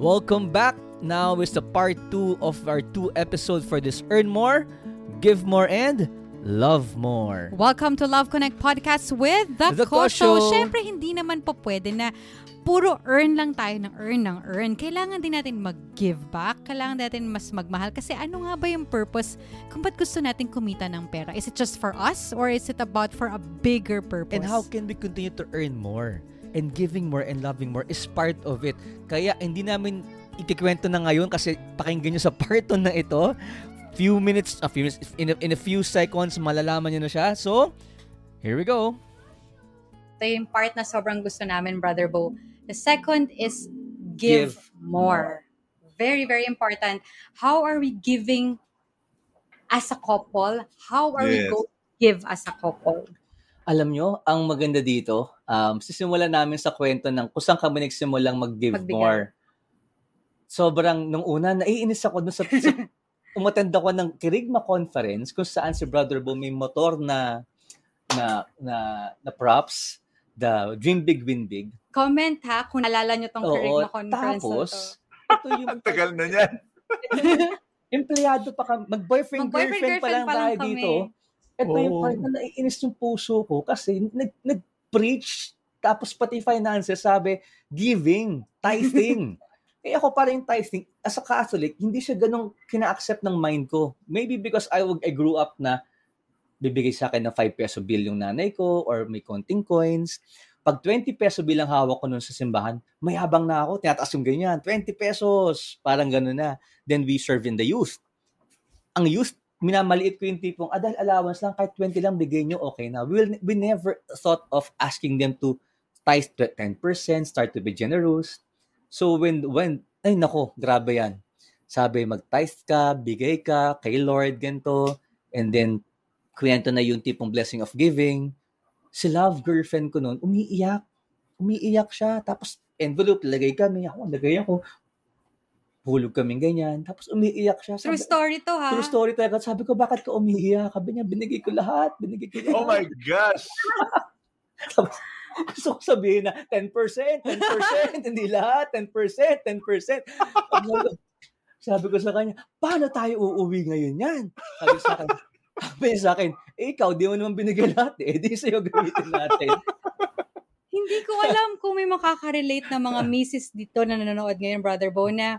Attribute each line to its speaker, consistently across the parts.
Speaker 1: Welcome back. Now is the part 2 of our two episode for this Earn More, Give More, and Love More.
Speaker 2: Welcome to Love Connect Podcast with The,
Speaker 1: The
Speaker 2: Kosho.
Speaker 1: Kosho.
Speaker 2: Siyempre, hindi naman po pwede na puro earn lang tayo ng earn ng earn. Kailangan din natin mag-give back. Kailangan natin mas magmahal. Kasi ano nga ba yung purpose kung ba't gusto natin kumita ng pera? Is it just for us or is it about for a bigger purpose?
Speaker 1: And how can we continue to earn more? And giving more and loving more is part of it. Kaya hindi namin ikikwento na ngayon kasi pakinggan nyo sa part 1 na ito. Few minutes, a few minutes, in a, in a few seconds, malalaman nyo na siya. So, here we go.
Speaker 2: ito yung part na sobrang gusto namin, Brother Bo. The second is give,
Speaker 1: Give
Speaker 2: more. Very, very important. How are we giving as a couple? How are we
Speaker 3: Yes.
Speaker 2: going to give as a couple?
Speaker 1: Alam nyo, ang maganda dito, um, sisimulan namin sa kwento ng kung saan kami nagsimulang mag-give
Speaker 2: Magbigay.
Speaker 1: more. Sobrang, nung una, naiinis ako dun sa, sa umattend ako ng Kirigma conference kung saan si Brother Bo may motor na na na, na props, the Dream Big Win Big.
Speaker 2: Comment ha kung nalala nyo tong
Speaker 1: Oo,
Speaker 2: Kerigma conference
Speaker 1: tapos,
Speaker 2: na to.
Speaker 1: ito yung
Speaker 3: Ang tagal na yan.
Speaker 1: empleyado pa kami, mag-boyfriend,
Speaker 2: Mag-boyfriend,
Speaker 1: girlfriend pa lang
Speaker 2: pa lang
Speaker 1: tayo
Speaker 2: kami.
Speaker 1: dito. Ito yung
Speaker 3: Oh.
Speaker 1: part na naiinis yung puso ko kasi nag, nag-preach tapos pati finances sabi, giving, tithing. eh ako pa rin tithing, as a Catholic, hindi siya ganong kina-accept ng mind ko. Maybe because I, I grew up na bibigay sa akin ng 5 peso bill yung nanay ko or may konting coins. Pag 20 peso bilang hawak ko nun sa simbahan, may habang na ako, tinataas yung ganyan, 20 pesos, parang gano'n na. Then we serve in the youth. Ang youth, minamaliit ko yung tipong, ah, dahil allowance lang, kahit 20 lang bigay nyo, okay na. We, will, we never thought of asking them to to 10%, start to be generous. So when, when, ay nako, grabe yan. Sabi, mag-tithe ka, bigay ka, kay Lord, ganito. And then, kwento na yung tipong blessing of giving. Si love girlfriend ko noon, umiiyak. Umiiyak siya. Tapos, envelope, lagay kami. Ako, lagay ako. Hulog kaming ganyan. Tapos, umiiyak siya.
Speaker 2: True
Speaker 1: Sabi-
Speaker 2: story to ha.
Speaker 1: True story talaga. Sabi ko, bakit ka umiiyak? Sabi niya, binigay ko lahat. Binigay ko lahat.
Speaker 3: Oh my gosh.
Speaker 1: Gusto ko sabihin na 10%, 10%, hindi lahat, 10%, 10%. Sabi ko sa kanya, paano tayo uuwi ngayon yan? Sabi sa akin, sabi sa akin, eh, ikaw, di mo naman binigay lahat eh. Di sa'yo gamitin natin.
Speaker 2: Hindi ko alam kung may makaka-relate na mga misis dito na nanonood ngayon, Brother Bo, na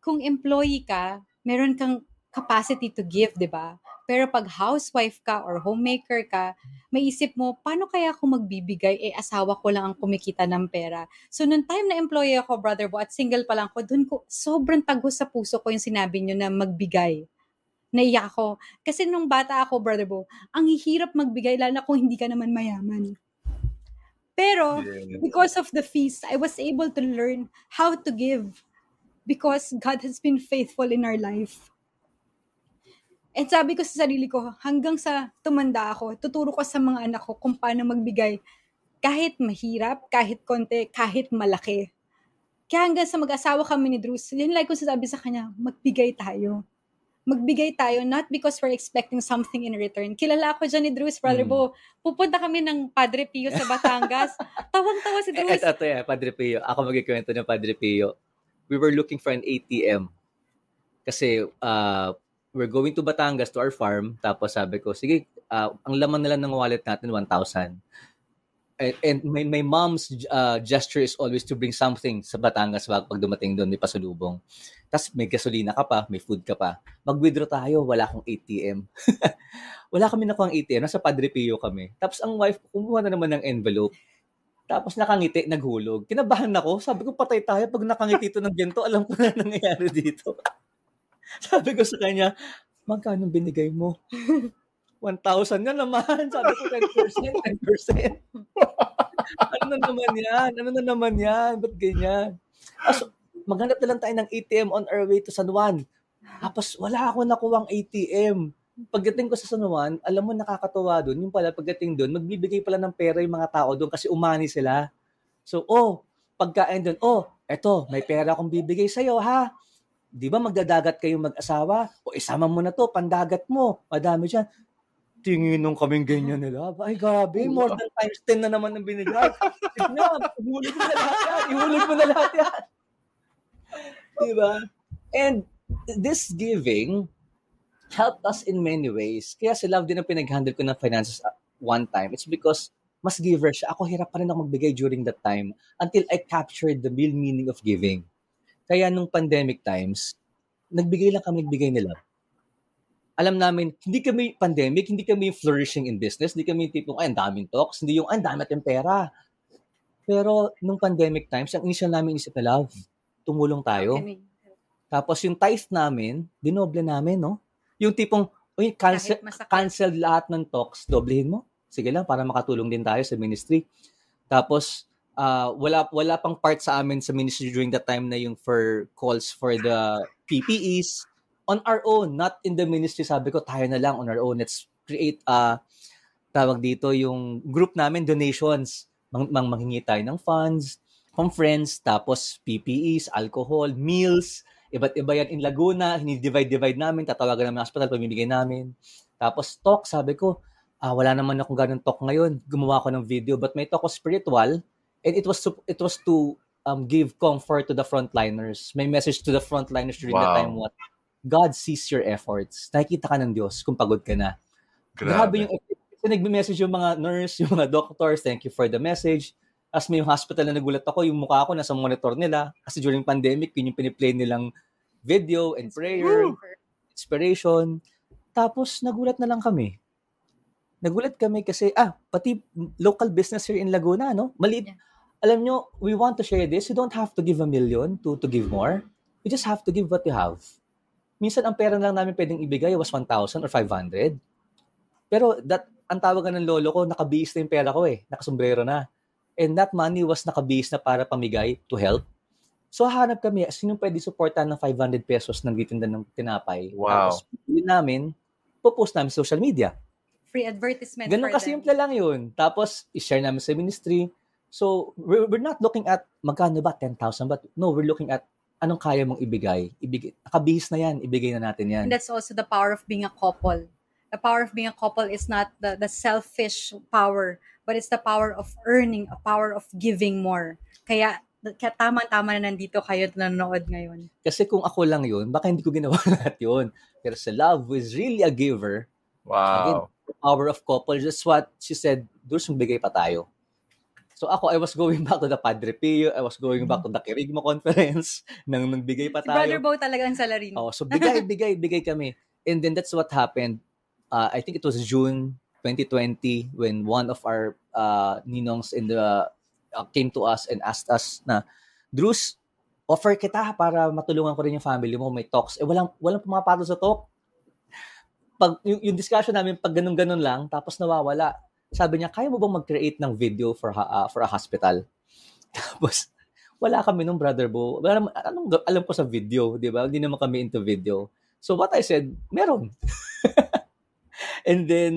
Speaker 2: kung employee ka, meron kang capacity to give, di ba? Pero pag housewife ka or homemaker ka, may isip mo, paano kaya ako magbibigay? Eh, asawa ko lang ang kumikita ng pera. So, nung time na employee ako, Brother Bo, at single pa lang ko, dun ko, sobrang tagos sa puso ko yung sinabi nyo na magbigay. Naiyak ako. Kasi nung bata ako, Brother Bo, ang hihirap magbigay, lalo na kung hindi ka naman mayaman. Pero,
Speaker 3: Yeah.
Speaker 2: because of the feast, I was able to learn how to give because God has been faithful in our life. And sabi ko sa sarili ko, hanggang sa tumanda ako, tuturo ko sa mga anak ko kung paano magbigay. Kahit mahirap, kahit konti, kahit malaki. Kaya hanggang sa mag-asawa kami ni Drews, yun like ko sasabi sa kanya, magbigay tayo. Magbigay tayo, not because we're expecting something in return. Kilala ako dyan ni Drews, brother
Speaker 1: Mm.
Speaker 2: Bo. Pupunta kami ng Padre Pio sa Batangas. Tawang-tawa si Drews.
Speaker 1: Ito, ito yan, Padre Pio. Ako magkikwento ng Padre Pio. We were looking for an ATM. Kasi, uh, we're going to Batangas to our farm. Tapos sabi ko, sige, uh, ang laman na lang ng wallet natin, 1,000. And, and my, my mom's uh, gesture is always to bring something sa Batangas pag, pag dumating doon, may pasulubong. Tapos may gasolina ka pa, may food ka pa. Mag-withdraw tayo, wala akong ATM. wala kami nakuha ang ATM, nasa Padre Pio kami. Tapos ang wife, kumuha na naman ng envelope. Tapos nakangiti, naghulog. Kinabahan ako. Sabi ko, patay tayo. Pag nakangiti ito ng ganito, alam ko na nangyayari dito. Sabi ko sa kanya, magkano binigay mo? 1,000 na naman. Sabi ko, 10%, 10%. ano na naman yan? Ano na naman yan? Ba't ganyan? As, maghanap na lang tayo ng ATM on our way to San Juan. Tapos, wala ako nakuwang ATM. Pagdating ko sa San Juan, alam mo, nakakatuwa doon. Yung pala, pagdating doon, magbibigay pala ng pera yung mga tao doon kasi umani sila. So, oh, pagkain doon, oh, eto, may pera akong bibigay sa'yo, ha? Di ba magdadagat kayo mag-asawa? O isama mo na to, pandagat mo. Madami dyan. Tingin nung kaming ganyan nila. Ay, grabe, more than times 10 na naman ang binigay. Sige na, ihulog mo na lahat yan. Ihulog mo na lahat yan. Di ba? And this giving helped us in many ways. Kaya si Love din ang pinag-handle ko ng finances at one time. It's because mas giver siya. Ako hirap pa rin ako magbigay during that time until I captured the real meaning of giving. Kaya nung pandemic times, nagbigay lang kami nagbigay nila. Alam namin, hindi kami pandemic, hindi kami flourishing in business, hindi kami tipong, ay, ang daming talks, hindi yung, ay, ang dami natin pera. Pero nung pandemic times, ang initial namin isip na love, tumulong tayo. Tapos yung tithe namin, dinoble namin, no? Yung tipong, uy, cancel, cancel lahat ng talks, doblehin mo. Sige lang, para makatulong din tayo sa ministry. Tapos, ah, wala, wala pang part sa amin sa ministry during that time na yung for calls for the PPEs. On our own, not in the ministry, sabi ko, tayo na lang on our own. Let's create, uh, tawag dito, yung group namin, donations. Mang, mang manghingi tayo ng funds from friends, tapos PPEs, alcohol, meals, iba't iba yan in Laguna, hinidivide-divide namin, tatawagan namin ng hospital, pamimigay namin. Tapos talk, sabi ko, ah, wala naman akong ganun talk ngayon. Gumawa ko ng video, but my talk was spiritual, and it was to, it was to um, give comfort to the frontliners. May message to the frontliners during that
Speaker 3: Wow.
Speaker 1: time, what? God sees your efforts. Nakikita ka ng Diyos kung pagod ka na. Grabe yung kasi nagme-message yung mga nurse, yung mga doctors, thank you for the message. As may yung hospital na nagulat ako, yung mukha ko nasa monitor nila. Kasi during pandemic, yun yung piniplay nilang video and prayer, inspiration. Tapos nagulat na lang kami. Nagulat kami kasi, ah, pati local business here in Laguna, no? Maliit.
Speaker 2: Yeah.
Speaker 1: Alam nyo, we want to share this. You don't have to give a million to to give more. You just have to give what you have. Minsan, ang pera lang namin pwedeng ibigay was 1,000 or 500. Pero that, ang tawagan ng lolo ko, nakabihis na yung pera ko eh. Nakasombrero na. And that money was nakabihis na para pamigay to help. So, hanap kami, sino pwede supportan ng 500 pesos ng gitinda ng tinapay.
Speaker 3: Wow.
Speaker 1: Tapos, namin, popost namin sa social media.
Speaker 2: Free advertisement
Speaker 1: Ganun
Speaker 2: for
Speaker 1: kasimple
Speaker 2: them.
Speaker 1: lang yun. Tapos, i-share namin sa ministry. So, we're, we're not looking at magkano ba, 10,000 ba? No, we're looking at anong kaya mong ibigay. ibigay nakabihis na yan, ibigay na natin yan.
Speaker 2: And that's also the power of being a couple. The power of being a couple is not the, the selfish power, but it's the power of earning, a power of giving more. Kaya, kaya tama-tama na nandito kayo na nanonood ngayon.
Speaker 1: Kasi kung ako lang yun, baka hindi ko ginawa lahat yun. Pero sa love, who is really a giver,
Speaker 3: Wow.
Speaker 1: the power of couple, just what she said, doon bigay pa tayo. So ako, I was going back to the Padre Pio, I was going back to the Kirigma Conference, nang nagbigay pa
Speaker 2: Si Brother
Speaker 1: tayo.
Speaker 2: Bo talaga ang salarin.
Speaker 1: Oh, so bigay, bigay, bigay kami. And then that's what happened. Uh, I think it was June 2020 when one of our uh, ninongs in the uh, came to us and asked us na, Drews, offer kita para matulungan ko rin yung family mo, may talks. Eh, walang, walang pumapatol sa talk. Pag, yung, yung discussion namin, pag ganun-ganun lang, tapos nawawala. Sabi niya, kaya mo bang mag-create ng video for, ha- uh, for a hospital? Tapos, wala kami nung brother Bo. Wala, anong, alam ko sa video, di ba? Hindi naman kami into video. So what I said, meron. And then,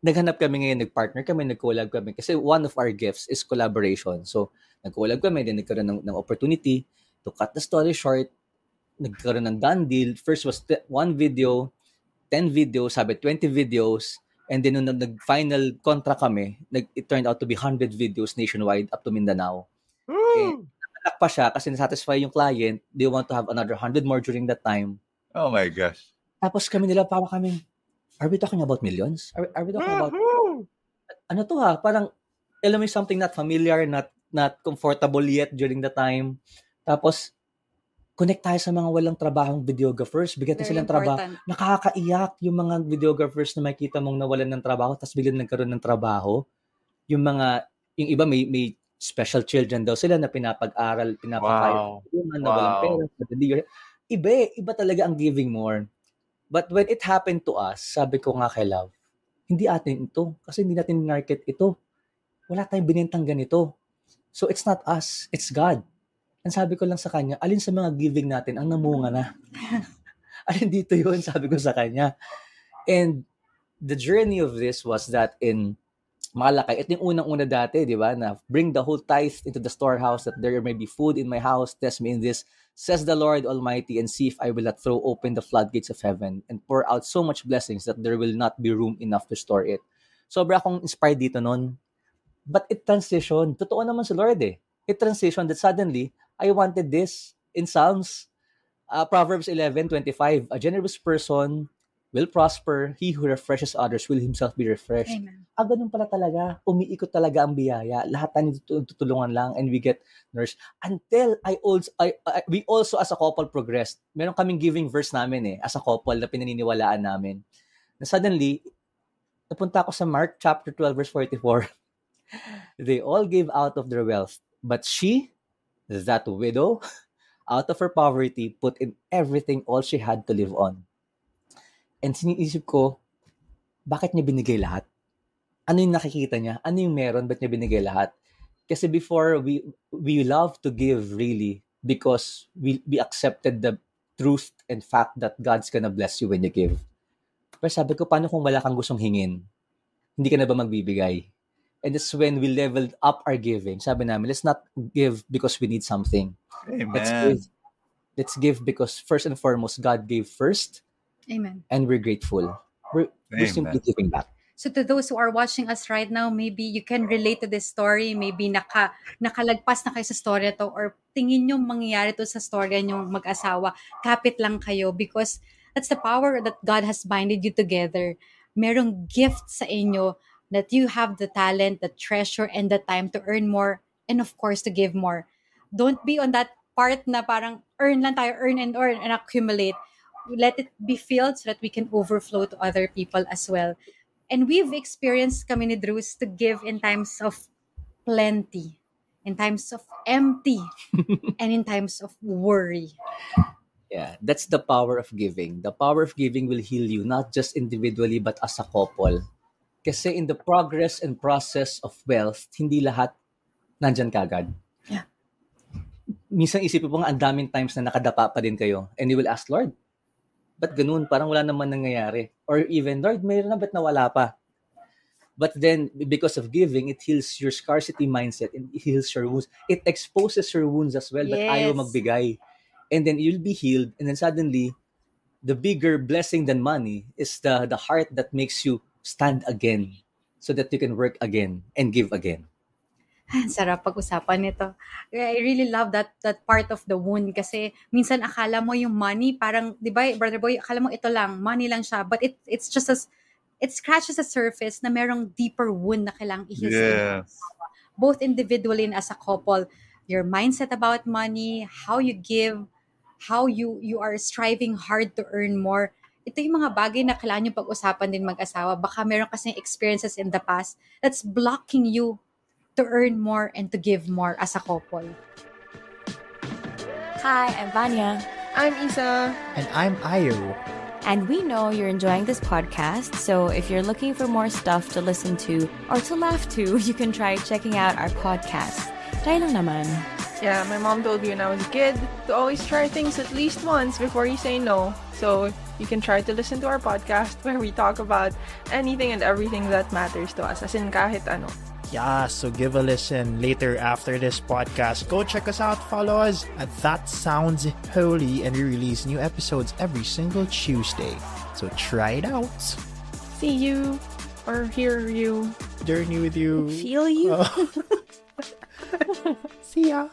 Speaker 1: naghanap kami ngayon, nag-partner kami, nag-collab kami. Kasi one of our gifts is collaboration. So, nag-collab kami, then nagkaroon ng, ng opportunity to cut the story short. Nagkaroon ng done deal. First was t- one video, 10 videos, sabi 20 videos. And then, nung nag- nag-final contract kami, nag, it turned out to be 100 videos nationwide up to Mindanao.
Speaker 3: Woo!
Speaker 1: Anak pa siya kasi nasatisfy yung client. They want to have another 100 more during that time.
Speaker 3: Oh my gosh.
Speaker 1: Tapos kami nila, para kami, are we talking about millions? Are, are we talking about, ano to ha? Parang, alam mo yung something not familiar, not not comfortable yet during the time. Tapos, connect tayo sa mga walang trabahong videographers. Bigyan
Speaker 2: Very
Speaker 1: silang trabaho. Nakakaiyak yung mga videographers na makita mong nawalan ng trabaho tapos biglang nagkaroon ng trabaho. Yung mga, yung iba may, may special children daw sila na pinapag-aral, pinapakain
Speaker 3: Wow.
Speaker 1: na walang
Speaker 3: Wow.
Speaker 1: pera. madali. Iba eh, iba talaga ang giving more. But when it happened to us, sabi ko nga kay Love, hindi atin ito. Kasi hindi natin market ito. Wala tayong binentang ganito. So it's not us, it's God. Ang sabi ko lang sa kanya, alin sa mga giving natin ang namunga na? alin dito yun, sabi ko sa kanya. And the journey of this was that in Malakay, ito yung unang-una dati, di ba, na bring the whole tithe into the storehouse that there may be food in my house, test me in this, says the Lord Almighty, and see if I will not throw open the floodgates of heaven and pour out so much blessings that there will not be room enough to store it. Sobra akong inspired dito nun. But it transitioned. Totoo naman si Lord eh. It transitioned that suddenly, I wanted this in Psalms. Uh, Proverbs 11:25, a generous person will prosper, he who refreshes others will himself be refreshed.
Speaker 2: Amen.
Speaker 1: Ah, ganun pala talaga. Umiikot talaga ang biyaya. Lahat tayo tutulungan lang and we get nourished. Until I also, I, I- we also as a couple progressed. Meron kaming giving verse namin eh, as a couple na pinaniniwalaan namin. Na suddenly, napunta ako sa Mark chapter 12 verse 44. They all gave out of their wealth, but she, that widow, out of her poverty, put in everything all she had to live on. And siniisip ko, bakit niya binigay lahat? Ano yung nakikita niya? Ano yung meron? Ba't niya binigay lahat? Kasi before, we we love to give really because we, we accepted the truth and fact that God's gonna bless you when you give. Pero sabi ko, paano kung wala kang gustong hingin? Hindi ka na ba magbibigay? And it's when we leveled up our giving. Sabi namin, let's not give because we need something. Let's
Speaker 3: Amen.
Speaker 1: give. Let's give because first and foremost, God gave first
Speaker 2: Amen.
Speaker 1: and we're grateful. We're, we're simply giving back.
Speaker 2: So to those who are watching us right now, maybe you can relate to this story, maybe naka, nakalagpas na kayo sa story to or tingin nyo mangyayari to sa story nyo mag-asawa, kapit lang kayo because that's the power that God has binded you together. Merong gift sa inyo that you have the talent, the treasure, and the time to earn more and of course to give more. Don't be on that part na parang earn lang tayo, earn and earn and accumulate. Let it be filled so that we can overflow to other people as well. And we've experienced kami ni Drews to give in times of plenty, in times of empty, and in times of worry.
Speaker 1: Yeah, that's the power of giving. The power of giving will heal you, not just individually, but as a couple. Kasi in the progress and process of wealth, hindi lahat nandyan kagad.
Speaker 2: Yeah.
Speaker 1: Minsan isipin mo nga, ang daming times na nakadapa pa din kayo. And you will ask, Lord, ba't ganun? Parang wala naman nangyayari. Or even, Lord, mayroon na ba't nawala pa? But then, because of giving, it heals your scarcity mindset. and It heals your wounds. It exposes your wounds as well. But ayaw
Speaker 2: Yes.
Speaker 1: magbigay. And then you'll be healed. And then suddenly, the bigger blessing than money is the, the heart that makes you stand again so that you can work again and give again.
Speaker 2: Sarap pag-usapan nito. I really love that that part of the wound kasi minsan akala mo yung money parang 'di ba brother boy akala mo ito lang money lang siya but it it's just as it scratches the surface na merong deeper wound na kailangang inyo.
Speaker 3: Yes.
Speaker 2: both individually and as a couple your mindset about money how you give how you you are striving hard to earn more ito yung mga bagay na kailangan nyo pag-usapan din mag-asawa baka meron kasing experiences in the past that's blocking you to earn more and to give more as a couple
Speaker 4: Hi, I'm Vanya,
Speaker 5: I'm Isa.
Speaker 6: And I'm Ayo.
Speaker 4: and we know you're enjoying this podcast. So if you're looking for more stuff to listen to or to laugh to, you can try checking out our podcast. Try lang naman.
Speaker 5: Yeah, my mom told me when I was a kid to always try things at least once before you say no. So you can try to listen to our podcast where we talk about anything and everything that matters to us. As in kahit ano.
Speaker 6: Yeah, so give a listen later after this podcast. Go check us out, follow us at That Sounds Holy, and we release new episodes every single Tuesday. So try it out.
Speaker 5: See you or hear you.
Speaker 6: Journey with you.
Speaker 4: Feel you?
Speaker 6: Oh. See ya.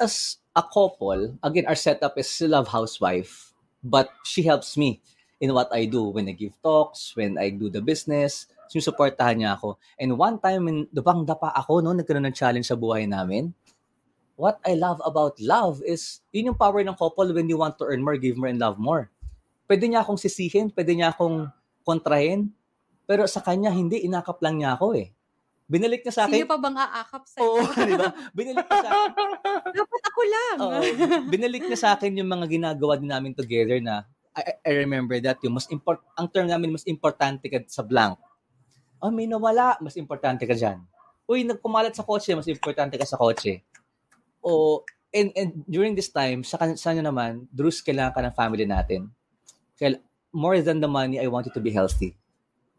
Speaker 1: as a couple, again, our setup is still love housewife, but she helps me in what I do when I give talks, when I do the business. Sinusuportahan niya ako. And one time, in, dapang dapa ako, no, nagkaroon ng challenge sa buhay namin. What I love about love is, yun yung power ng couple when you want to earn more, give more, and love more. Pwede niya akong sisihin, pwede niya akong kontrahin, pero sa kanya, hindi, inakap lang niya ako eh. Binalik niya sa akin.
Speaker 2: sino pa bang aakap sa
Speaker 1: Oo, di ba? Binalik niya sa akin.
Speaker 2: dapat ako lang
Speaker 1: Oo. binalik niya sa akin yung mga ginagawa din namin together na I, I remember that yung mas import ang term namin mas importante ka sa blank. Oh, may nawala, mas importante ka diyan. Uy, nagkumalat sa kotse, mas importante ka sa kotse. O and, and during this time, sa sa kanya naman, Drews, kailangan ka ng family natin. Kaya more than the money, I want you to be healthy.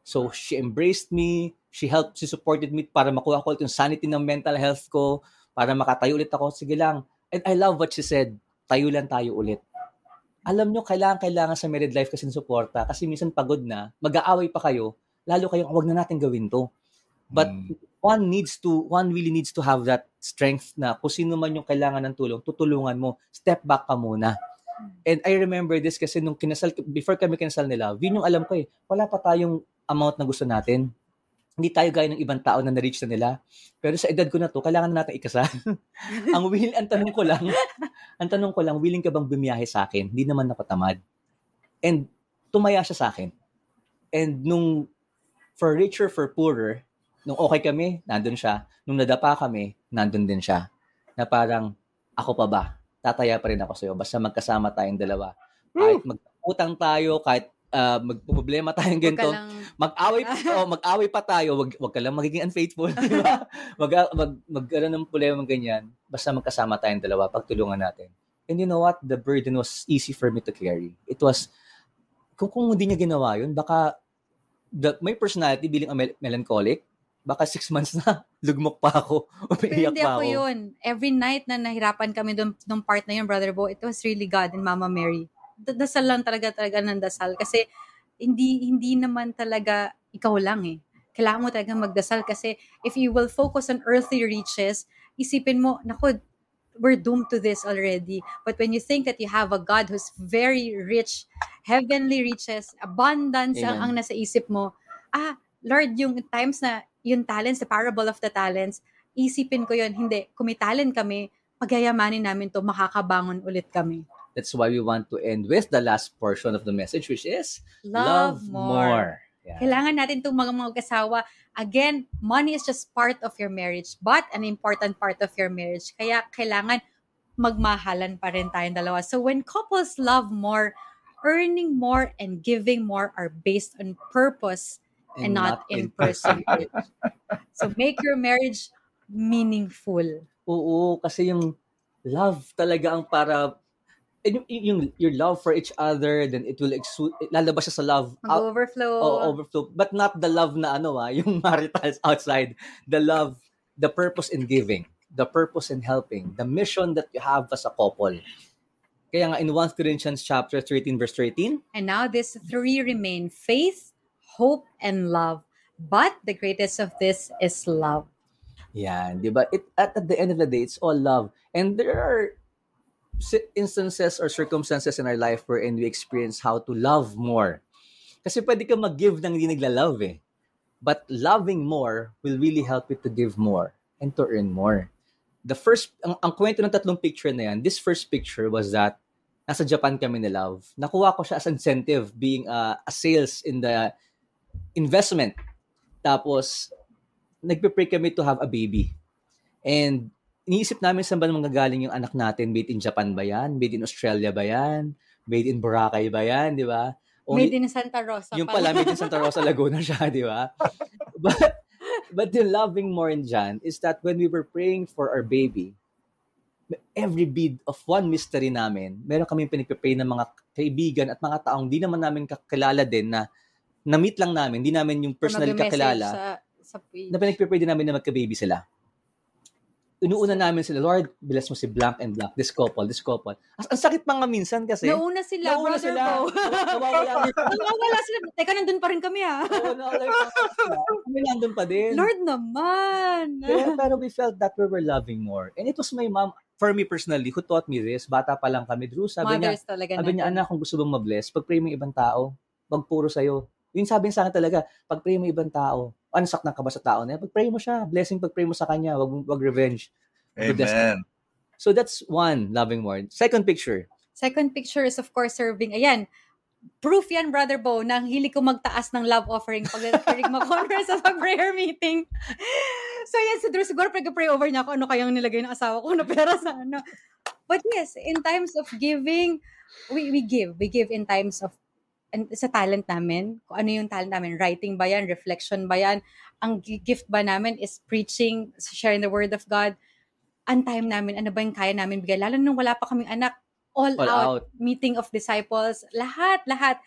Speaker 1: So she embraced me, she helped, she supported me para makuha ko ulit yung sanity ng mental health ko, para makatayo ulit ako. Sige lang, And I love what she said, tayo lang tayo ulit. Alam nyo, kailangan, kailangan sa married life kasi ng. Kasi minsan pagod na, mag-aaway pa kayo, lalo kayong, wag na natin gawin to. But
Speaker 3: Mm.
Speaker 1: one needs to, one really needs to have that strength na kung sino man yung kailangan ng tulong, tutulungan mo. Step back ka muna. And I remember this kasi nung kinasal, before kami kinasal nila, yun yung alam ko eh, wala pa tayong amount na gusto natin. Hindi tayo gaya ng ibang tao na na-reach na nila. Pero sa edad ko na to, kailangan na natin ikasal. ang will, ang tanong ko lang, ang tanong ko lang, willing ka bang bumiyahe sa akin? Hindi naman ako tamad. And tumaya siya sa akin. And nung for richer, for poorer, nung okay kami, nandun siya. Nung nadapa kami, nandun din siya. Na parang, ako pa ba? Tataya pa rin ako sa'yo. Basta magkasama tayong dalawa. Kahit magputang tayo, kahit uh, magproblema tayong
Speaker 2: Huwag ka
Speaker 1: ganito,
Speaker 2: lang,
Speaker 1: mag-away oh, mag-away pa tayo, wag wag ka lang magiging unfaithful, di ba? Mag mag magkaroon ng problema ganyan, basta magkasama tayong dalawa, pagtulungan natin. And you know what? The burden was easy for me to carry. It was kung kung hindi niya ginawa yun, baka the, my personality bilang a mel- melancholic, baka six months na, lugmok pa ako, umiiyak
Speaker 2: hindi
Speaker 1: pa
Speaker 2: ako
Speaker 1: ako.
Speaker 2: yun. Every night na nahirapan kami dun, nung part na yun, Brother Bo, it was really God and Mama Mary. Da- Dasal lang talaga talaga ng dasal. Kasi hindi hindi naman talaga ikaw lang eh. Kailangan mo talaga magdasal kasi if you will focus on earthly riches, isipin mo, naku, we're doomed to this already. But when you think that you have a God who's very rich, heavenly riches, abundance ang,
Speaker 1: Amen.
Speaker 2: ang nasa isip mo, ah, Lord, yung times na yung talents, the parable of the talents, isipin ko yun, hindi, kung may talent kami, pagyayamanin namin to, makakabangon ulit kami.
Speaker 1: That's why we want to end with the last portion of the message, which is
Speaker 2: Love, more.
Speaker 1: Yeah.
Speaker 2: Kailangan natin itong mga mga kasawa. Again, money is just part of your marriage, but an important part of your marriage. Kaya kailangan magmahalan pa rin tayong dalawa. So when couples love more, earning more and giving more are based on purpose and, not, in percentage. so make your marriage meaningful.
Speaker 1: Oo, kasi yung love talaga ang para and yung, yung your love for each other then it will exude lalabas siya sa love out,
Speaker 2: Mag-overflow.
Speaker 1: oh, overflow but not the love na ano ah yung marital outside the love the purpose in giving the purpose in helping the mission that you have as a couple kaya nga in 1 Corinthians chapter 13 verse 13
Speaker 2: And now these three remain faith, hope, and love. But the greatest of this is love.
Speaker 1: Yan, di ba? It, at, at the end of the day, it's all love. And there are instances or circumstances in our life wherein we experience how to love more. Kasi pwede ka mag-give nang hindi nagla-love eh. But loving more will really help you to give more and to earn more. The first, ang, ang kwento ng tatlong picture na yan, this first picture was that nasa Japan kami ni Love. Nakuha ko siya as incentive being a, a sales in the investment. Tapos, nagpe-pray kami to have a baby. And iniisip namin saan ba manggagaling yung anak natin? Made in Japan ba yan? Made in Australia ba yan? Made in Boracay ba yan? Di ba?
Speaker 2: Made in Santa Rosa.
Speaker 1: yung pala, made in Santa Rosa, Laguna siya, di ba? But, but the loving more in Jan is that when we were praying for our baby, every bead of one mystery namin, meron kaming pinipray ng mga kaibigan at mga taong di naman namin kakilala din na na-meet lang namin, di namin yung personally kakilala
Speaker 2: Sa, sa page.
Speaker 1: na pinagpipray din namin na magka-baby sila. Inuuna namin sila, Lord, bless mo si blank and blank, this couple, this couple. As, ang sakit pa nga minsan kasi.
Speaker 2: Nauna sila,
Speaker 1: nauna
Speaker 2: brother
Speaker 1: sila.
Speaker 2: Bo.
Speaker 1: Nawawala
Speaker 2: Nawawala sila. Teka, nandun pa rin kami ah.
Speaker 1: Oo, nawawala sila. Kami nandun pa din.
Speaker 2: Lord naman.
Speaker 1: Pero, pero we felt that we were loving more. And it was my mom, for me personally, who taught me this. Bata pa lang kami, Drew, sabi niya,
Speaker 2: Mothers talaga
Speaker 1: sabi niya, anak, kung gusto mong mabless, pag-pray mo ibang tao, wag puro sa'yo. Yun sabi sa akin talaga, pag-pray mo yung ibang tao, ano saktan ka ba sa tao na yan? Pag-pray mo siya, blessing pag-pray mo sa kanya, wag, wag revenge.
Speaker 3: Amen.
Speaker 1: So that's one, loving more. Second picture,
Speaker 2: Second picture is of course serving. Ayan, proof yan, Brother Bo, na ang hili ko magtaas ng love offering pag Kerigma Conference sa prayer meeting. So yan, siguro, siguro pag-pray over niya ako, ano kayang nilagay ng asawa ko na pera sa ano. But yes, in times of giving, we, we give. We give in times of and sa talent namin, kung ano yung talent namin, writing ba yan, reflection ba yan, ang gi- gift ba namin is preaching, sharing the word of God, ang time namin, ano ba yung kaya namin bigay, lalo nung wala pa kaming anak, all,
Speaker 1: All
Speaker 2: out,
Speaker 1: out.
Speaker 2: meeting of disciples, lahat, lahat.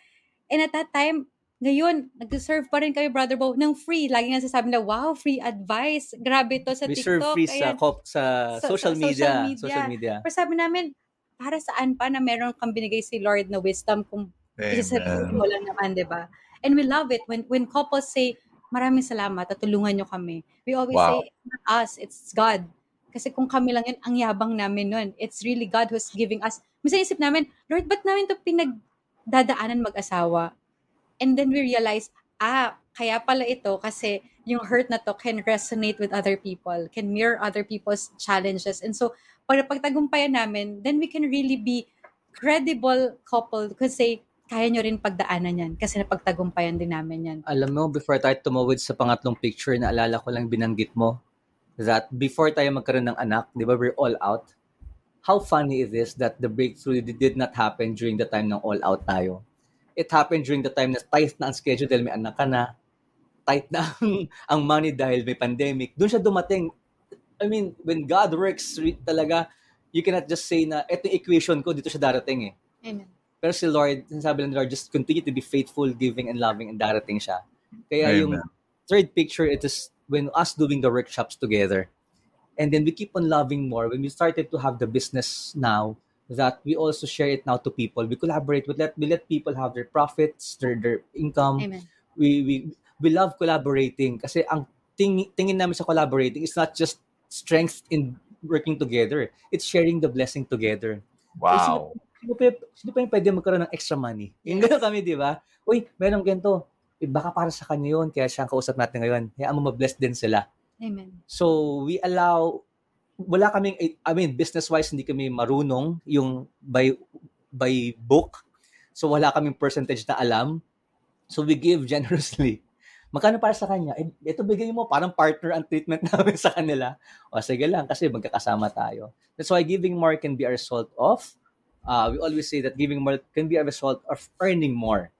Speaker 2: And at that time, ngayon, nag-serve pa rin kami, Brother Bo, ng free. Lagi nga sasabi na, wow, free advice. Grabe to sa
Speaker 1: we
Speaker 2: TikTok.
Speaker 1: serve free sa, cop, sa,
Speaker 2: Sa-
Speaker 1: social,
Speaker 2: sa
Speaker 1: media,
Speaker 2: social media.
Speaker 1: social media.
Speaker 2: Pero sabi namin, para saan pa na meron kang binigay si Lord na wisdom kung isa
Speaker 3: Amen.
Speaker 2: mo lang naman, di ba? And we love it when when couples say, maraming salamat at tulungan nyo kami. We always
Speaker 3: Wow.
Speaker 2: say, it's not us, it's God. Kasi kung kami lang yun, ang yabang namin nun. It's really God who's giving us. Minsan isip namin, Lord, ba't namin ito pinagdadaanan mag-asawa? And then we realize, ah, kaya pala ito kasi yung hurt na to can resonate with other people, can mirror other people's challenges. And so, pag pagtagumpayan namin, then we can really be credible couple kasi kaya nyo rin pagdaanan yan kasi napagtagumpayan din namin yan.
Speaker 1: Alam mo, before tayo tumawid sa pangatlong picture, naalala ko lang binanggit mo that before tayo magkaroon ng anak, di ba, we're all out. How funny is this that the breakthrough did not happen during the time ng all out tayo? It happened during the time na tight na ang schedule dahil may anak ka na, tight na ang, ang money dahil may pandemic. Doon siya dumating. I mean, when God works talaga, you cannot just say na, eto equation ko, dito siya darating eh.
Speaker 2: Amen.
Speaker 1: Pero si Lord, sinasabi lang ni Lord, just continue to be faithful, giving, and loving, and darating siya. Kaya yung
Speaker 3: Amen.
Speaker 1: third picture, it is when us doing the workshops together. And then we keep on loving more. When we started to have the business now, that we also share it now to people. We collaborate with let we let people have their profits, their their income.
Speaker 2: Amen.
Speaker 1: We we we love collaborating kasi ang ting, tingin namin sa collaborating is not just strength in working together. It's sharing the blessing together.
Speaker 3: Wow.
Speaker 1: Sino pa, sino pa yung pwede magkaroon ng extra money? Yung gano'n kami, di ba? Uy, meron ganito. Eh, baka para sa kanya yun, kaya siya ang kausap natin ngayon. Kaya mo ma-bless din sila.
Speaker 2: Amen.
Speaker 1: So, we allow, wala kaming, I mean, business-wise, hindi kami marunong yung by, by book. So, wala kaming percentage na alam. So, we give generously. Magkano para sa kanya? Eh, ito bigay mo, parang partner ang treatment namin sa kanila. O, sige lang, kasi magkakasama tayo. That's why giving more can be a result of, uh, we always say that giving more can be a result of earning more.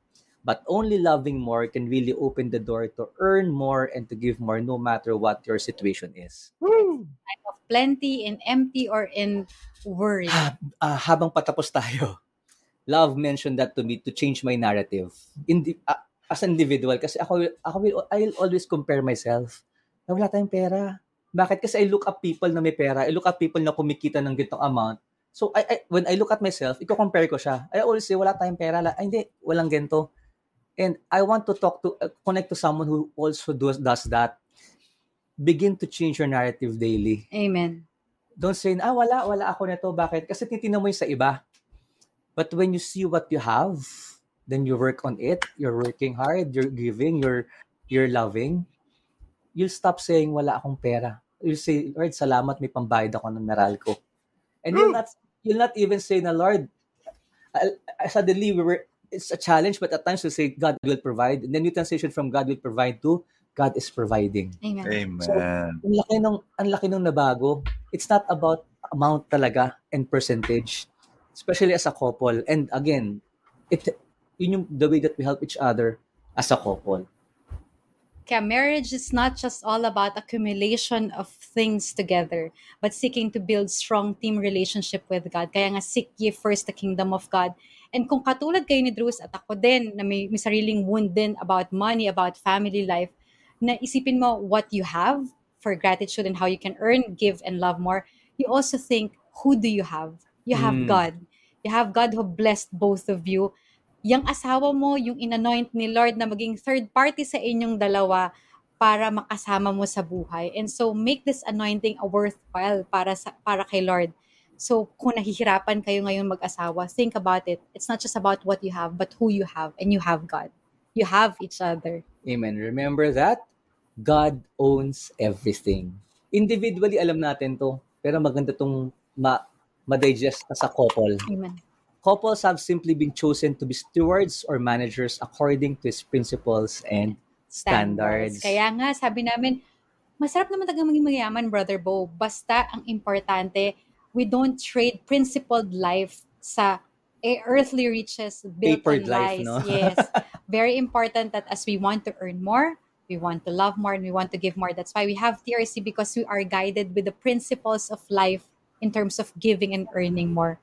Speaker 1: But only loving more can really open the door to earn more and to give more no matter what your situation is.
Speaker 2: Of plenty, in empty, or in worry.
Speaker 1: Ah, habang patapos tayo, love mentioned that to me to change my narrative. Indi- ah, as an individual, kasi ako, ako will, I'll always compare myself. Na wala tayong pera. Bakit? Kasi I look up people na may pera. I look up people na kumikita ng gitong amount. So, I, I, when I look at myself, iko-compare ko siya. I always say, wala tayong pera. La- Ay, hindi, walang gento. And I want to talk to, uh, connect to someone who also does, does that. Begin to change your narrative daily.
Speaker 2: Amen.
Speaker 1: Don't say, ah, wala, wala ako nito. Bakit? Kasi titignan mo yung sa iba. But when you see what you have, then you work on it. You're working hard. You're giving. You're you're loving. You'll stop saying, wala akong pera. You'll say, Lord, salamat, may pambayad ako ng meral ko. And you'll not, you'll not even say na, Lord, I, I, suddenly we were, it's a challenge, but at times you say, God will provide. And then you transition from God will provide to, God is providing
Speaker 2: Amen.
Speaker 3: Amen.
Speaker 1: ang laki nung ang laki nung nabago. It's not about amount talaga and percentage, especially as a couple. And again, it yun yung the way that we help each other as a couple.
Speaker 2: Kaya marriage is not just all about accumulation of things together, but seeking to build strong team relationship with God. Kaya nga, seek ye first the kingdom of God. And kung katulad kayo ni Drews at ako din, na may, may sariling wound din about money, about family life, na isipin mo what you have for gratitude and how you can earn, give, and love more, you also think, who do you have? You have
Speaker 1: Mm.
Speaker 2: God. You have God who blessed both of you yung asawa mo, yung inanoint ni Lord na maging third party sa inyong dalawa para makasama mo sa buhay. And so make this anointing a worthwhile para sa para kay Lord. So kung nahihirapan kayo ngayon mag-asawa, think about it. It's not just about what you have, but who you have and you have God. You have each other.
Speaker 1: Amen. Remember that God owns everything. Individually alam natin to, pero maganda tong ma ma-digest sa couple.
Speaker 2: Amen.
Speaker 1: Couples have simply been chosen to be stewards or managers according to his principles and standards.
Speaker 2: Kaya nga, sabi namin, masarap naman talaga maging mayaman, Brother Bo. Basta ang importante, we don't trade principled life sa eh, earthly riches built
Speaker 1: Papered
Speaker 2: on
Speaker 1: life,
Speaker 2: lies.
Speaker 1: no?
Speaker 2: yes. Very important that as we want to earn more, we want to love more, and we want to give more. That's why we have TRC because we are guided with the principles of life in terms of giving and earning more.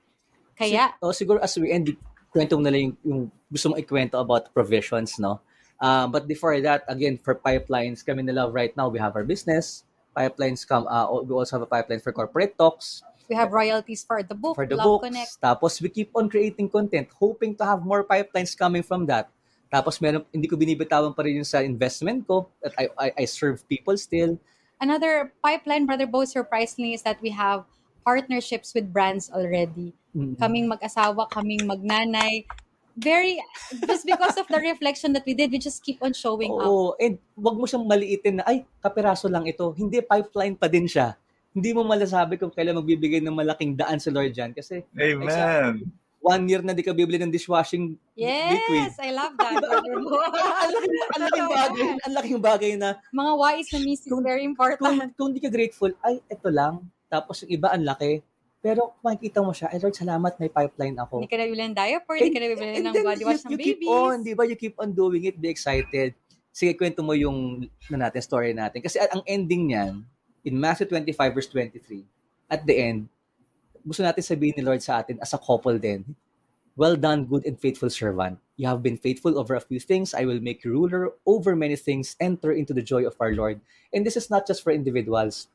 Speaker 2: Kaya,
Speaker 1: Si- oh, siguro as we end, kwento mo na lang yung, yung gusto mong ikwento about provisions, no? Uh, but before that, again, for pipelines, kami na love right now, we have our business. Pipelines come, uh, we also have a pipeline for corporate talks,
Speaker 2: we have royalties for the book,
Speaker 1: for the
Speaker 2: Love
Speaker 1: books.
Speaker 2: Connect.
Speaker 1: Tapos we keep on creating content, hoping to have more pipelines coming from that. Tapos meron, hindi ko binibitawan pa rin yung sa investment ko. That I, I, I serve people still.
Speaker 2: Another pipeline, Brother Bo, surprisingly, is that we have partnerships with brands already.
Speaker 1: Mm.
Speaker 2: Kaming mag-asawa, kaming magnanay. Very, just because of the reflection that we did, we just keep on showing up.
Speaker 1: Oo, and wag mo siyang maliitin na, ay, kapiraso lang ito. Hindi, pipeline pa din siya. Hindi mo malasabi kung kailan magbibigay ng malaking daan si Lord dyan. Kasi
Speaker 3: Amen.
Speaker 1: one year na di ka bibili ng dishwashing liquid.
Speaker 2: Yes, I love that,
Speaker 1: ang laking, ang laking bagay, ang laking bagay na
Speaker 2: Mga wais na miss is very
Speaker 1: kung,
Speaker 2: important.
Speaker 1: kung di ka grateful, ay, ito lang. Tapos yung iba, ang laki. Pero makikita mo siya, ay Lord, salamat, may pipeline ako.
Speaker 2: Hindi ka na bibili ng diaper, hindi ka na bibili
Speaker 1: And
Speaker 2: ng body
Speaker 1: you,
Speaker 2: wash ng
Speaker 1: you keep on, di ba? You keep on doing it, be excited. Sige, kwento mo yung na natin, story natin. Kasi ang ending niyan, in Matthew 25 verse 23, at the end, gusto natin sabihin ni Lord sa atin as a couple din, Well done, good and faithful servant. You have been faithful over a few things. I will make you ruler over many things. Enter into the joy of our Lord. And this is not just for individuals.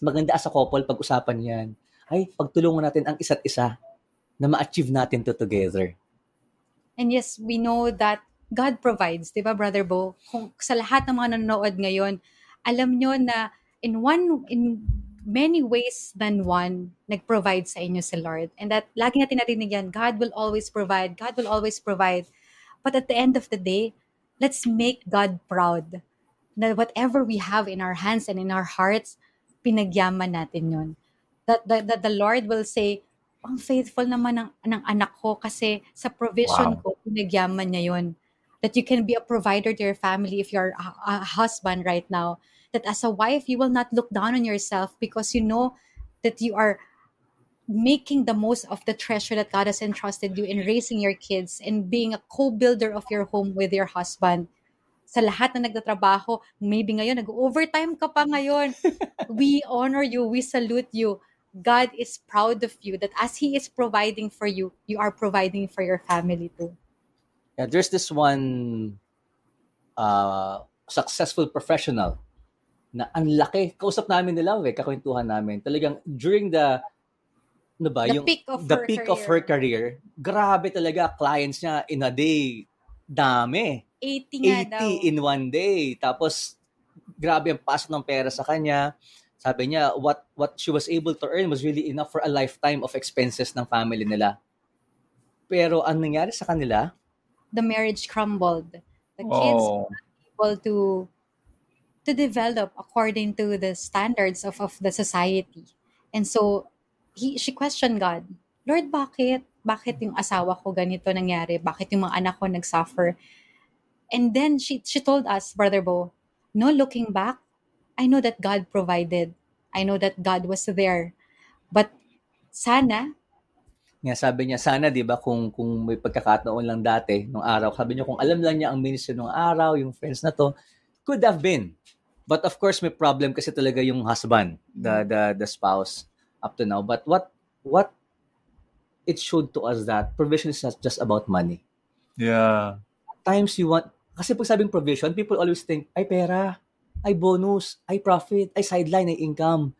Speaker 1: Maganda as a couple, pag-usapan yan. Ay, pagtulungan natin ang isa't isa na ma-achieve natin to together.
Speaker 2: And yes, we know that God provides, di ba, Brother Bo? Kung sa lahat ng mga nanonood ngayon, alam nyo na in one, in many ways than one, nag-provide sa inyo si Lord. And that, lagi natin narinig yan, God will always provide, God will always provide. But at the end of the day, let's make God proud na whatever we have in our hands and in our hearts, pinagyaman natin yon. That, that, that the Lord will say, ang faithful naman ng, ng anak ko kasi sa provision
Speaker 3: Wow.
Speaker 2: ko, pinagyaman niya yun. That you can be a provider to your family if you're a, a husband right now. That as a wife, you will not look down on yourself because you know that you are making the most of the treasure that God has entrusted you in raising your kids and being a co-builder of your home with your husband. Sa lahat na nagtatrabaho, maybe ngayon, nag-overtime ka pa ngayon. we honor you, we salute you. God is proud of you that as He is providing for you, you are providing for your family too.
Speaker 1: Yeah, there's this one uh, successful professional na ang laki. Kausap namin ni Love eh, kakwentuhan namin. Talagang during the ano ba,
Speaker 2: The
Speaker 1: yung
Speaker 2: peak of
Speaker 1: the
Speaker 2: her
Speaker 1: peak of her career, grabe talaga clients niya in a day. Dami.
Speaker 2: 80 nga daw.
Speaker 1: 80 in one day. Tapos grabe ang pasok ng pera sa kanya. Sabi niya, what what she was able to earn was really enough for a lifetime of expenses ng family nila. Pero ang nangyari sa kanila,
Speaker 2: The marriage crumbled. The kids
Speaker 3: Oh.
Speaker 2: able to to develop according to the standards of, of the society. And so he she questioned God. Lord, bakit? Bakit yung asawa ko ganito nangyari? Bakit yung mga anak ko nagsuffer? And then she she told us, Brother Bo, no looking back, I know that God provided. I know that God was there. But sana
Speaker 1: nga sabi niya, sana 'di ba kung kung may pagkakataon lang dati nung araw, sabi niya kung alam lang niya ang ministry nung araw, yung friends na to, could have been. But of course may problem kasi talaga yung husband, the the the spouse up to now. But what what it showed to us that provision is not just about money.
Speaker 3: Yeah.
Speaker 1: times you want, kasi pag sabing provision, people always think, ay pera, ay bonus, ay profit, ay sideline, ay income.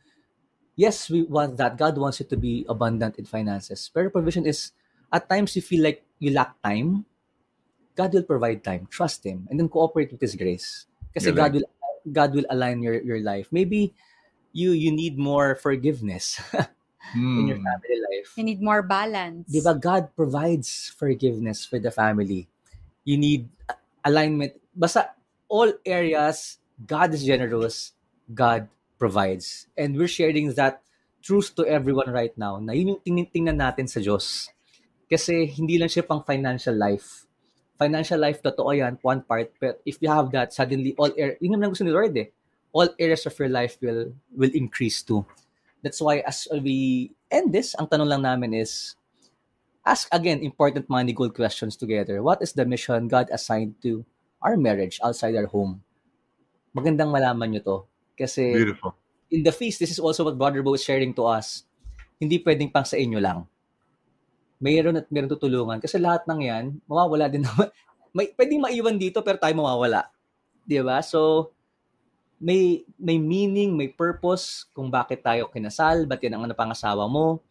Speaker 1: Yes, we want that. God wants you to be abundant in finances. Pero provision is, at times you feel like you lack time, God will provide time. Trust Him. And then cooperate with His grace. Kasi God will God will align your, your life. Maybe you you need more forgiveness in your
Speaker 3: Hmm.
Speaker 1: family life.
Speaker 2: you need more balance.
Speaker 1: Di ba God provides forgiveness for the family. You need alignment. Basta all areas, God is generous, God provides. And we're sharing that truth to everyone right now na yun yung tingin- tingnan natin sa Diyos. Kasi hindi lang siya pang financial life. Financial life, totoo yan, one part. But if you have that, suddenly all areas, yun naman gusto ni Lord eh. All areas of your life will will increase too. That's why as we end this, ang tanong lang namin is, ask again important money goal questions together. What is the mission God assigned to our marriage outside our home? Magandang malaman nyo to. Kasi
Speaker 3: Beautiful.
Speaker 1: in the feast, this is also what Brother Bo is sharing to us. Hindi pwedeng pang sa inyo lang. Mayroon at mayroon tutulungan. Kasi lahat ng yan, mawawala din naman. May, pwedeng maiwan dito pero tayo mawawala. Di ba? So, may may meaning, may purpose kung bakit tayo kinasal, ba't yan ang napangasawa mo,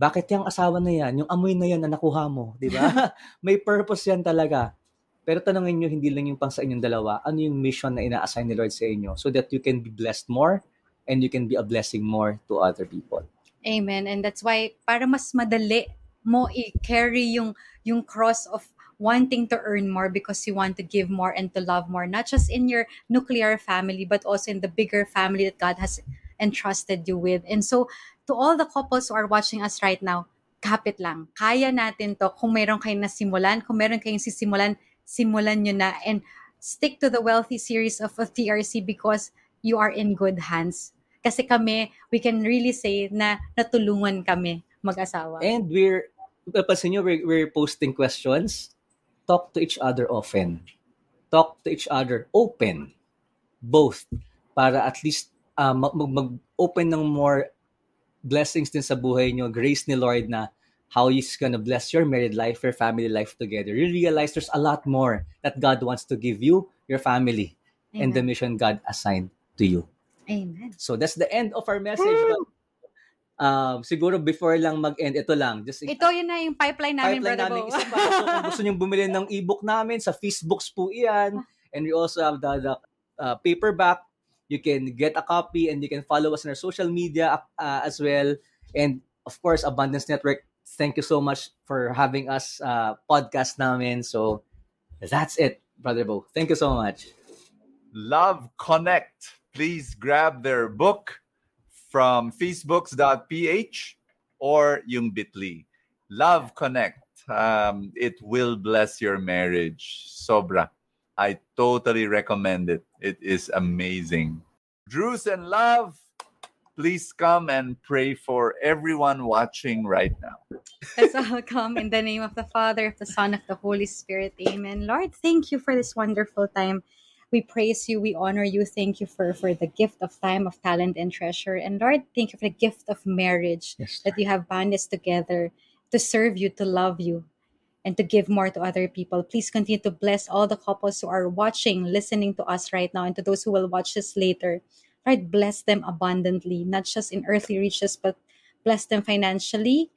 Speaker 1: bakit yung asawa na yan, yung amoy na yan na nakuha mo, di ba? may purpose yan talaga. Pero tanongin nyo, hindi lang yung pang sa inyong dalawa, ano yung mission na ina-assign ni Lord sa inyo so that you can be blessed more and you can be a blessing more to other people.
Speaker 2: Amen. And that's why para mas madali mo i-carry yung yung cross of wanting to earn more because you want to give more and to love more, not just in your nuclear family, but also in the bigger family that God has entrusted you with. And so, to all the couples who are watching us right now, kapit lang. Kaya natin to. Kung meron kayong nasimulan, kung meron kayong sisimulan, simulan nyo na. And stick to the wealthy series of, of TRC because you are in good hands. Kasi kami, we can really say na natulungan kami mag-asawa.
Speaker 1: And we're, napansin nyo, we're, we're posting questions. Talk to each other often. Talk to each other open. Both. Para at least uh, mag- mag-open ng more blessings din sa buhay nyo. Grace ni Lord na how He's gonna bless your married life, your family life together. You realize there's a lot more that God wants to give you, your family, and the
Speaker 2: Amen.
Speaker 1: mission God assigned to you.
Speaker 2: Amen.
Speaker 1: So that's the end of our message. Um, siguro before lang mag-end, ito lang. Just
Speaker 2: Ito yun na yung pipeline namin,
Speaker 1: pipeline
Speaker 2: Brother
Speaker 1: namin
Speaker 2: Bo.
Speaker 1: isa pa. So kung gusto nyo bumili ng ebook namin, sa Facebooks po iyan. And we also have the, the uh, paperback. You can get a copy and you can follow us on our social media uh, as well. And of course, Abundance Network, thank you so much for having us uh, podcast namin. So that's it, Brother Bo. Thank you so much.
Speaker 3: Love Connect. Please grab their book from facebooks.ph or yung bit.ly. Love Connect. Um, it will bless your marriage. Sobra. I totally recommend it. It is amazing. Drews and Love, please come and pray for everyone watching right now.
Speaker 2: Let's all come in the name of the Father, of the Son, of the Holy Spirit. Amen. Lord, thank you for this wonderful time. We praise you, we honor you. Thank you for, for the gift of time, of talent, and treasure. And Lord, thank you for the gift of marriage
Speaker 1: Yes.
Speaker 2: that you have bound us together to serve you, to love you, and to give more to other people. Please continue to bless all the couples who are watching, listening to us right now, and to those who will watch this later. Lord, bless them abundantly, not just in earthly riches, but bless them financially,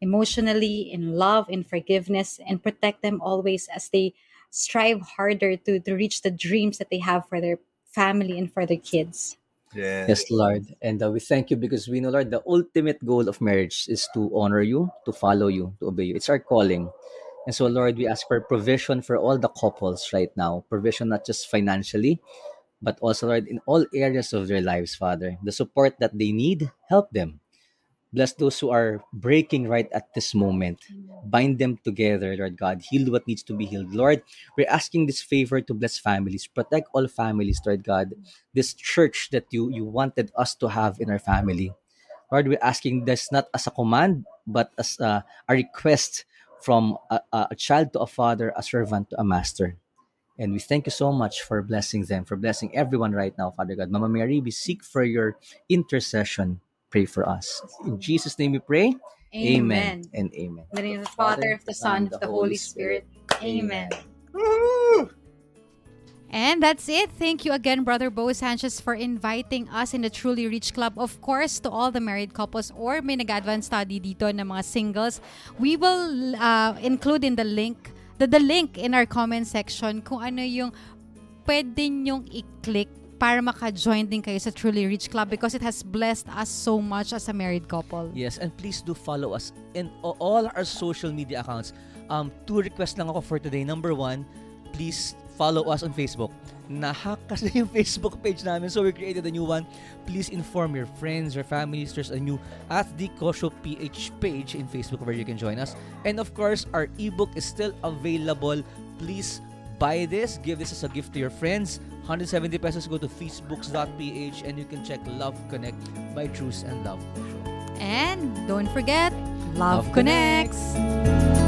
Speaker 2: emotionally, in love, in forgiveness, and protect them always as they strive harder to, to reach the dreams that they have for their family and for their kids.
Speaker 3: Yes.
Speaker 1: Yes, Lord. And uh, we thank you because we know, Lord, the ultimate goal of marriage is to honor you, to follow you, to obey you. It's our calling. And so, Lord, we ask for provision for all the couples right now. Provision not just financially, but also, Lord, in all areas of their lives, Father. The support that they need, help them. Bless those who are breaking right at this moment. Bind them together, Lord God. Heal what needs to be healed. Lord, we're asking this favor to bless families. Protect all families, Lord God this church that you you wanted us to have in our family. Lord, we're asking this not as a command, but as a, a request from a, a a child to a father, a servant to a master. And we thank you so much for blessing them, for blessing everyone right now, Father God. Mama Mary, we seek for your intercession. Pray for us. In Jesus' name we pray.
Speaker 2: Amen.
Speaker 1: and amen.
Speaker 2: In the name of the Father, of the Son, of the Holy Spirit. Amen.
Speaker 7: And that's it. Thank you again, Brother Bo Sanchez, for inviting us in the Truly Rich Club. Of course, to all the married couples or may nag-advance study dito ng mga singles, we will uh, include in the link, the, the link in our comment section kung ano yung pwede nyong i-click para maka-join din kayo sa Truly Rich Club because it has blessed us so much as a married couple.
Speaker 1: Yes, and please do follow us in all our social media accounts. Um, two requests lang ako for today. Number one, please follow us on Facebook. Nahack kasi yung Facebook page namin, so we created a new one. Please inform your friends, your families. There's a new at the Kosho PH page in Facebook where you can join us. And of course, our ebook is still available. Please buy this, give this as a gift to your friends. 170 pesos go to facebooks.ph and you can check Love Connect by Truce and Love.
Speaker 7: And don't forget, Love,
Speaker 1: Love
Speaker 7: connects.